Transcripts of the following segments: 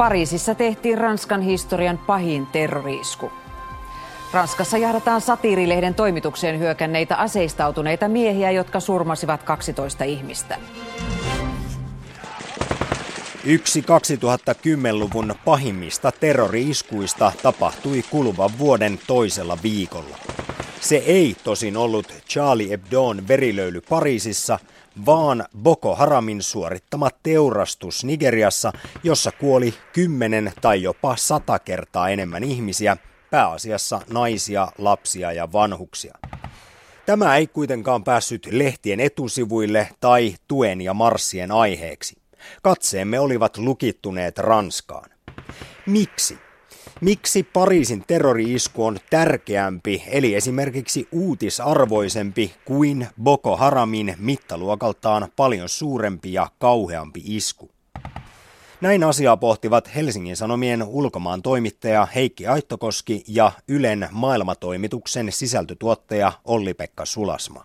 Pariisissa tehtiin Ranskan historian pahin terroriisku. Ranskassa jahdataan satiirilehden toimitukseen hyökänneitä aseistautuneita miehiä, jotka surmasivat 12 ihmistä. Yksi 2010-luvun pahimmista terrori-iskuista tapahtui kuluvan vuoden toisella viikolla. Se ei tosin ollut Charlie Hebdo'n verilöyly Pariisissa, vaan Boko Haramin suorittama teurastus Nigeriassa, jossa kuoli kymmenen tai jopa sata kertaa enemmän ihmisiä, pääasiassa naisia, lapsia ja vanhuksia. Tämä ei kuitenkaan päässyt lehtien etusivuille tai tuen ja marssien aiheeksi. Katseemme olivat lukittuneet Ranskaan. Miksi? Miksi Pariisin terrori-isku on tärkeämpi, eli esimerkiksi uutisarvoisempi kuin Boko Haramin mittaluokaltaan paljon suurempi ja kauheampi isku? Näin asiaa pohtivat Helsingin Sanomien ulkomaan toimittaja Heikki Aittokoski ja Ylen maailmatoimituksen sisältötuottaja Olli-Pekka Sulasma.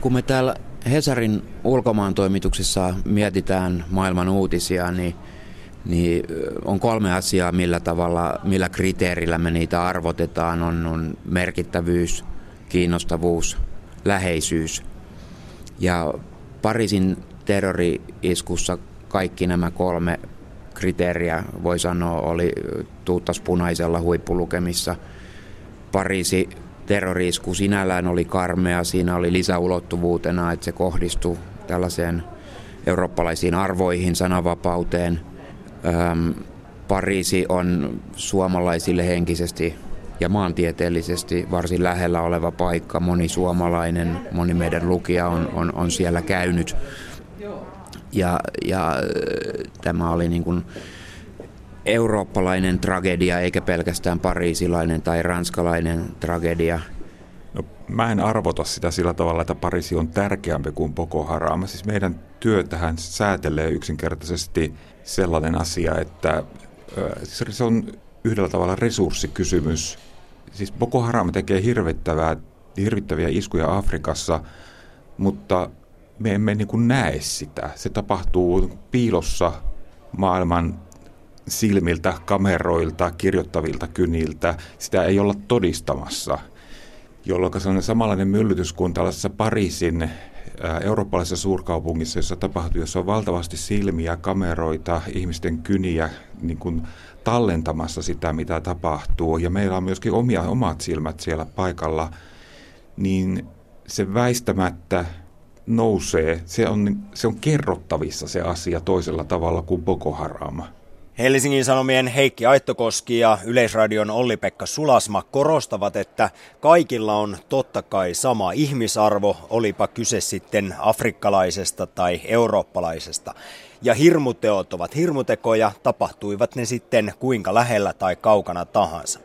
Kun me täällä Hesarin ulkomaan toimituksessa mietitään maailman uutisia, niin, niin on kolme asiaa, millä tavalla, millä kriteerillä me niitä arvotetaan. On, on merkittävyys, kiinnostavuus, läheisyys. Ja Pariisin terrori-iskussa kaikki nämä kolme kriteeriä, voi sanoa, oli tuuttas punaisella huippulukemissa. Pariisi terroriisku sinällään oli karmea, siinä oli lisäulottuvuutena, että se kohdistui tällaiseen eurooppalaisiin arvoihin, sananvapauteen. Öm, Pariisi on suomalaisille henkisesti ja maantieteellisesti varsin lähellä oleva paikka. Moni suomalainen, moni meidän lukija on, on, on siellä käynyt. Ja, ja tämä oli niin kuin eurooppalainen tragedia eikä pelkästään pariisilainen tai ranskalainen tragedia. No, mä en arvota sitä sillä tavalla, että Pariisi on tärkeämpi kuin Boko Haram. Siis meidän työ tähän säätelee yksinkertaisesti sellainen asia, että se on yhdellä tavalla resurssikysymys. Siis Boko Haram tekee hirvittävää, hirvittäviä iskuja Afrikassa, mutta me emme niin kuin näe sitä. Se tapahtuu piilossa maailman silmiltä, kameroilta, kirjoittavilta kyniltä. Sitä ei olla todistamassa, jolloin se on samanlainen myllytys kuin tällaisessa Pariisin eurooppalaisessa suurkaupungissa, jossa tapahtuu, jossa on valtavasti silmiä, kameroita, ihmisten kyniä niin kuin tallentamassa sitä, mitä tapahtuu. Ja meillä on myöskin omia, omat silmät siellä paikalla, niin se väistämättä nousee. Se on, se on kerrottavissa se asia toisella tavalla kuin Boko Haram. Helsingin Sanomien Heikki Aittokoski ja Yleisradion Olli-Pekka Sulasma korostavat, että kaikilla on totta kai sama ihmisarvo, olipa kyse sitten afrikkalaisesta tai eurooppalaisesta. Ja hirmuteot ovat hirmutekoja, tapahtuivat ne sitten kuinka lähellä tai kaukana tahansa.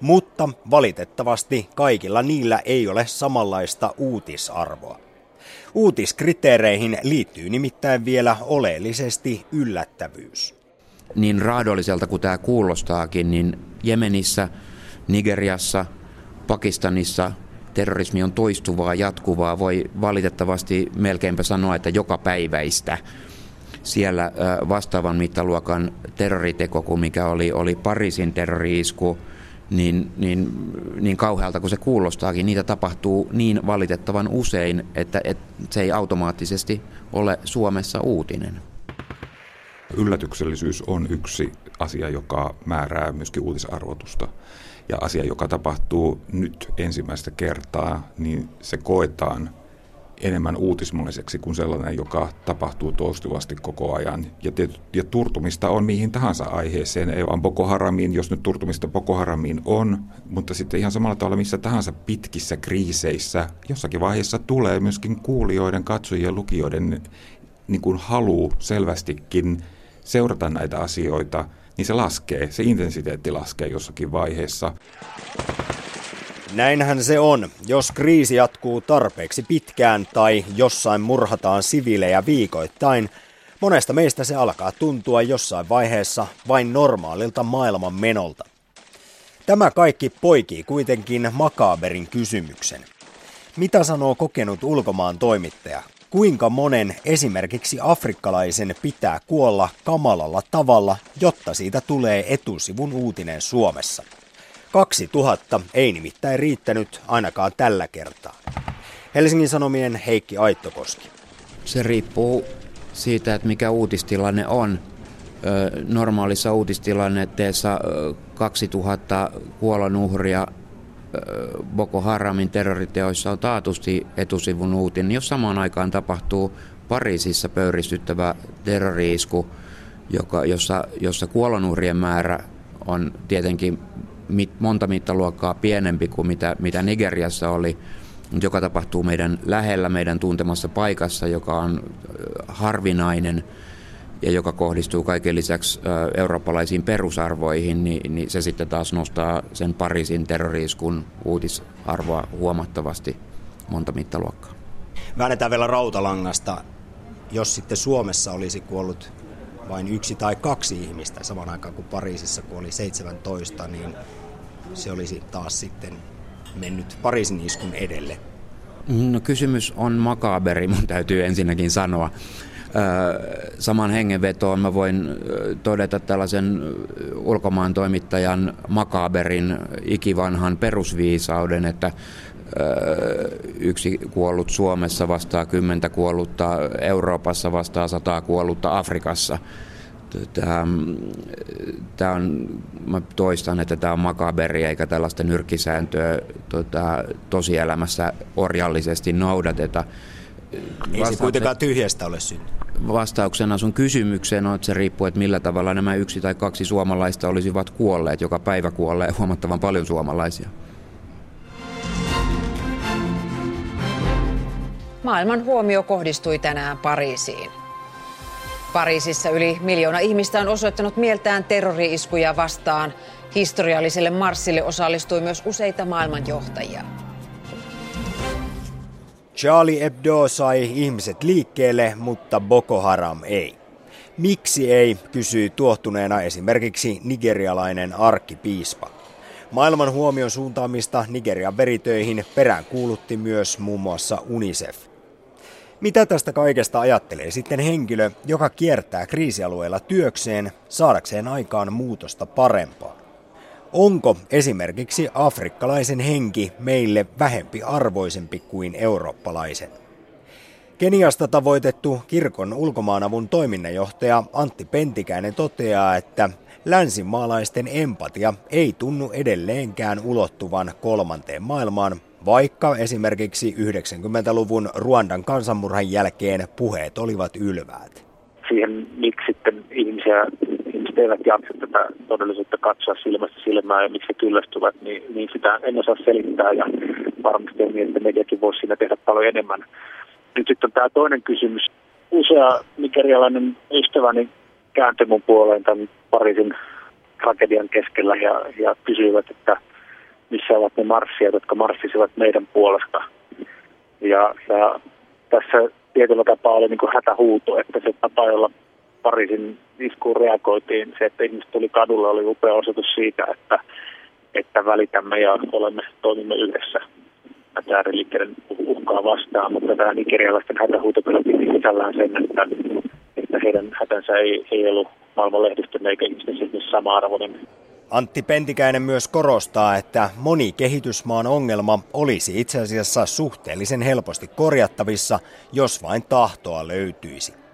Mutta valitettavasti kaikilla niillä ei ole samanlaista uutisarvoa. Uutiskriteereihin liittyy nimittäin vielä oleellisesti yllättävyys niin raadolliselta kuin tämä kuulostaakin, niin Jemenissä, Nigeriassa, Pakistanissa terrorismi on toistuvaa, jatkuvaa, voi valitettavasti melkeinpä sanoa, että joka päiväistä. Siellä vastaavan mittaluokan terroriteko kuin mikä oli, oli Pariisin terroriisku, niin, niin, niin kauhealta kuin se kuulostaakin, niitä tapahtuu niin valitettavan usein, että, että se ei automaattisesti ole Suomessa uutinen. Yllätyksellisyys on yksi asia, joka määrää myöskin uutisarvotusta. Ja asia, joka tapahtuu nyt ensimmäistä kertaa, niin se koetaan enemmän uutismaiseksi kuin sellainen, joka tapahtuu toistuvasti koko ajan. Ja, tiety, ja turtumista on mihin tahansa aiheeseen, ei vaan Boko Haramiin, jos nyt turtumista Boko Haramiin on, mutta sitten ihan samalla tavalla missä tahansa pitkissä kriiseissä, jossakin vaiheessa tulee myöskin kuulijoiden, katsojien, lukijoiden niin kuin halu selvästikin seurata näitä asioita, niin se laskee, se intensiteetti laskee jossakin vaiheessa. Näinhän se on. Jos kriisi jatkuu tarpeeksi pitkään tai jossain murhataan siviilejä viikoittain, monesta meistä se alkaa tuntua jossain vaiheessa vain normaalilta maailman menolta. Tämä kaikki poikii kuitenkin makaaberin kysymyksen. Mitä sanoo kokenut ulkomaan toimittaja, kuinka monen esimerkiksi afrikkalaisen pitää kuolla kamalalla tavalla, jotta siitä tulee etusivun uutinen Suomessa. 2000 ei nimittäin riittänyt ainakaan tällä kertaa. Helsingin Sanomien Heikki Aittokoski. Se riippuu siitä, että mikä uutistilanne on. Normaalissa uutistilanteessa 2000 kuolonuhria Boko Haramin terroriteoissa on taatusti etusivun uutinen. Jos samaan aikaan tapahtuu Pariisissa pöyristyttävä terroriisku, joka, jossa, jossa kuolonuhrien määrä on tietenkin mit, monta mittaluokkaa pienempi kuin mitä, mitä Nigeriassa oli, joka tapahtuu meidän lähellä, meidän tuntemassa paikassa, joka on harvinainen ja joka kohdistuu kaiken lisäksi eurooppalaisiin perusarvoihin, niin, niin se sitten taas nostaa sen Pariisin terroriiskun uutisarvoa huomattavasti monta mittaluokkaa. Väännetään vielä rautalangasta. Jos sitten Suomessa olisi kuollut vain yksi tai kaksi ihmistä saman aikaan kuin Pariisissa kuoli 17, niin se olisi taas sitten mennyt Pariisin iskun edelle. No kysymys on makaberi, mun täytyy ensinnäkin sanoa. Saman hengenvetoon mä voin todeta tällaisen ulkomaan toimittajan makaberin ikivanhan perusviisauden, että yksi kuollut Suomessa vastaa kymmentä kuollutta Euroopassa vastaa sataa kuollutta Afrikassa. Tämä, tämä on, mä toistan, että tämä on makaberi eikä tällaista nyrkkisääntöä tota, tosielämässä orjallisesti noudateta. Ei se kuitenkaan tyhjästä ole syntynyt. Vastauksena sun kysymykseen on, että se riippuu, että millä tavalla nämä yksi tai kaksi suomalaista olisivat kuolleet. Joka päivä kuolee huomattavan paljon suomalaisia. Maailman huomio kohdistui tänään Pariisiin. Pariisissa yli miljoona ihmistä on osoittanut mieltään terrori-iskuja vastaan. Historialliselle marssille osallistui myös useita maailmanjohtajia. Charlie Hebdo sai ihmiset liikkeelle, mutta Boko Haram ei. Miksi ei, kysyi tuottuneena esimerkiksi nigerialainen arkkipiispa. Maailman huomion suuntaamista Nigerian veritöihin perään kuulutti myös muun muassa UNICEF. Mitä tästä kaikesta ajattelee sitten henkilö, joka kiertää kriisialueella työkseen saadakseen aikaan muutosta parempaan? Onko esimerkiksi afrikkalaisen henki meille vähempi arvoisempi kuin eurooppalaisen? Keniasta tavoitettu kirkon ulkomaanavun toiminnanjohtaja Antti Pentikäinen toteaa, että länsimaalaisten empatia ei tunnu edelleenkään ulottuvan kolmanteen maailmaan, vaikka esimerkiksi 90-luvun Ruandan kansanmurhan jälkeen puheet olivat ylväät. Siihen, miksi sitten ihmisiä, ihmiset eivät jaksa tätä todellisuutta katsoa silmästä silmään ja miksi he kyllästyvät, niin, niin sitä en osaa selittää ja varmasti on niin, että mediakin voisi siinä tehdä paljon enemmän. Nyt sitten on tämä toinen kysymys. Usea nigerialainen ystäväni kääntyi mun puoleen tämän Pariisin tragedian keskellä ja, ja kysyivät, että missä ovat ne marssijat, jotka marssisivat meidän puolesta. Ja, ja tässä tietyllä tapaa oli niin kuin hätähuuto, että se tapa, jolla Pariisin iskuun reagoitiin, se, että ihmiset tuli kadulle, oli upea osoitus siitä, että, että välitämme ja olemme, toimimme yhdessä. Ääriliikkeiden uhkaa vastaan, mutta tämä nigerialaisten hätähuuto kyllä piti sisällään sen, että, että heidän hätänsä ei, ei ollut maailman lehdistön eikä ihmisten siis sama arvoinen. Antti Pentikäinen myös korostaa, että moni kehitysmaan ongelma olisi itse asiassa suhteellisen helposti korjattavissa, jos vain tahtoa löytyisi.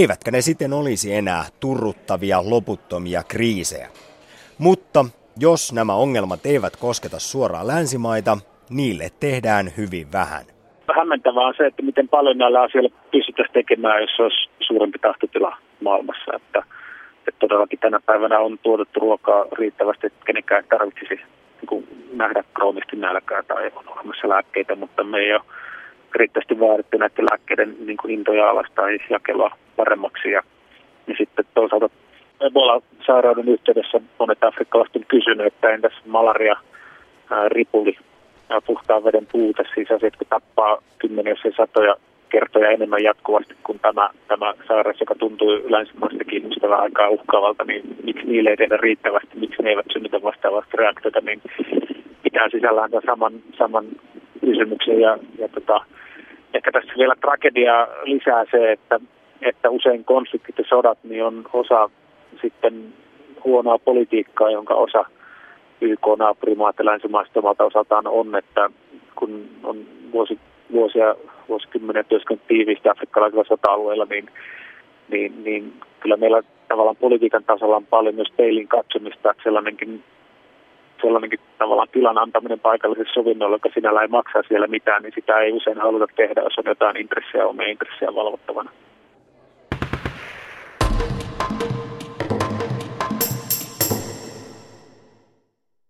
Eivätkä ne sitten olisi enää turruttavia loputtomia kriisejä. Mutta jos nämä ongelmat eivät kosketa suoraan länsimaita, niille tehdään hyvin vähän. Hämmentävää on se, että miten paljon näillä asioilla pystyttäisiin tekemään, jos olisi suurempi tahtotila maailmassa. Että että todellakin tänä päivänä on tuotettu ruokaa riittävästi, että kenenkään tarvitsisi niin nähdä kroonisesti nälkää tai on olemassa lääkkeitä, mutta me ei ole riittävästi vaadittu näiden lääkkeiden niin kuin hintoja alas tai jakelua paremmaksi. Ja, ja sitten toisaalta Ebola-sairauden yhteydessä monet afrikkalaiset on kysynyt, että entäs malaria, ää, ripuli, ää, puhtaan veden puute, siis asiat, jotka tappaa kymmeniä ja satoja kertoja enemmän jatkuvasti kuin tämä, tämä sairaus, joka tuntuu länsimaistakin ihmistä vähän aikaa uhkaavalta, niin miksi niille ei tehdä riittävästi, miksi ne eivät synnytä vastaavasti reaktiota, niin pitää sisällään tämän saman, saman kysymyksen ja, ja tota, ehkä tässä vielä tragedia lisää se, että, että usein konfliktit ja sodat niin on osa sitten huonoa politiikkaa, jonka osa YK-naapurimaat ja länsimaista omalta osaltaan on, että kun on vuosi, vuosia, vuosikymmeniä työskennellyt tiiviisti afrikkalaisilla sota-alueilla, niin, niin, niin kyllä meillä tavallaan politiikan tasolla on paljon myös peilin katsomista, sellainenkin, sellainenkin tavallaan tilan antaminen paikalliselle sovinnolle, joka sinällä ei maksaa siellä mitään, niin sitä ei usein haluta tehdä, jos on jotain intressejä, omia intressejä valvottavana.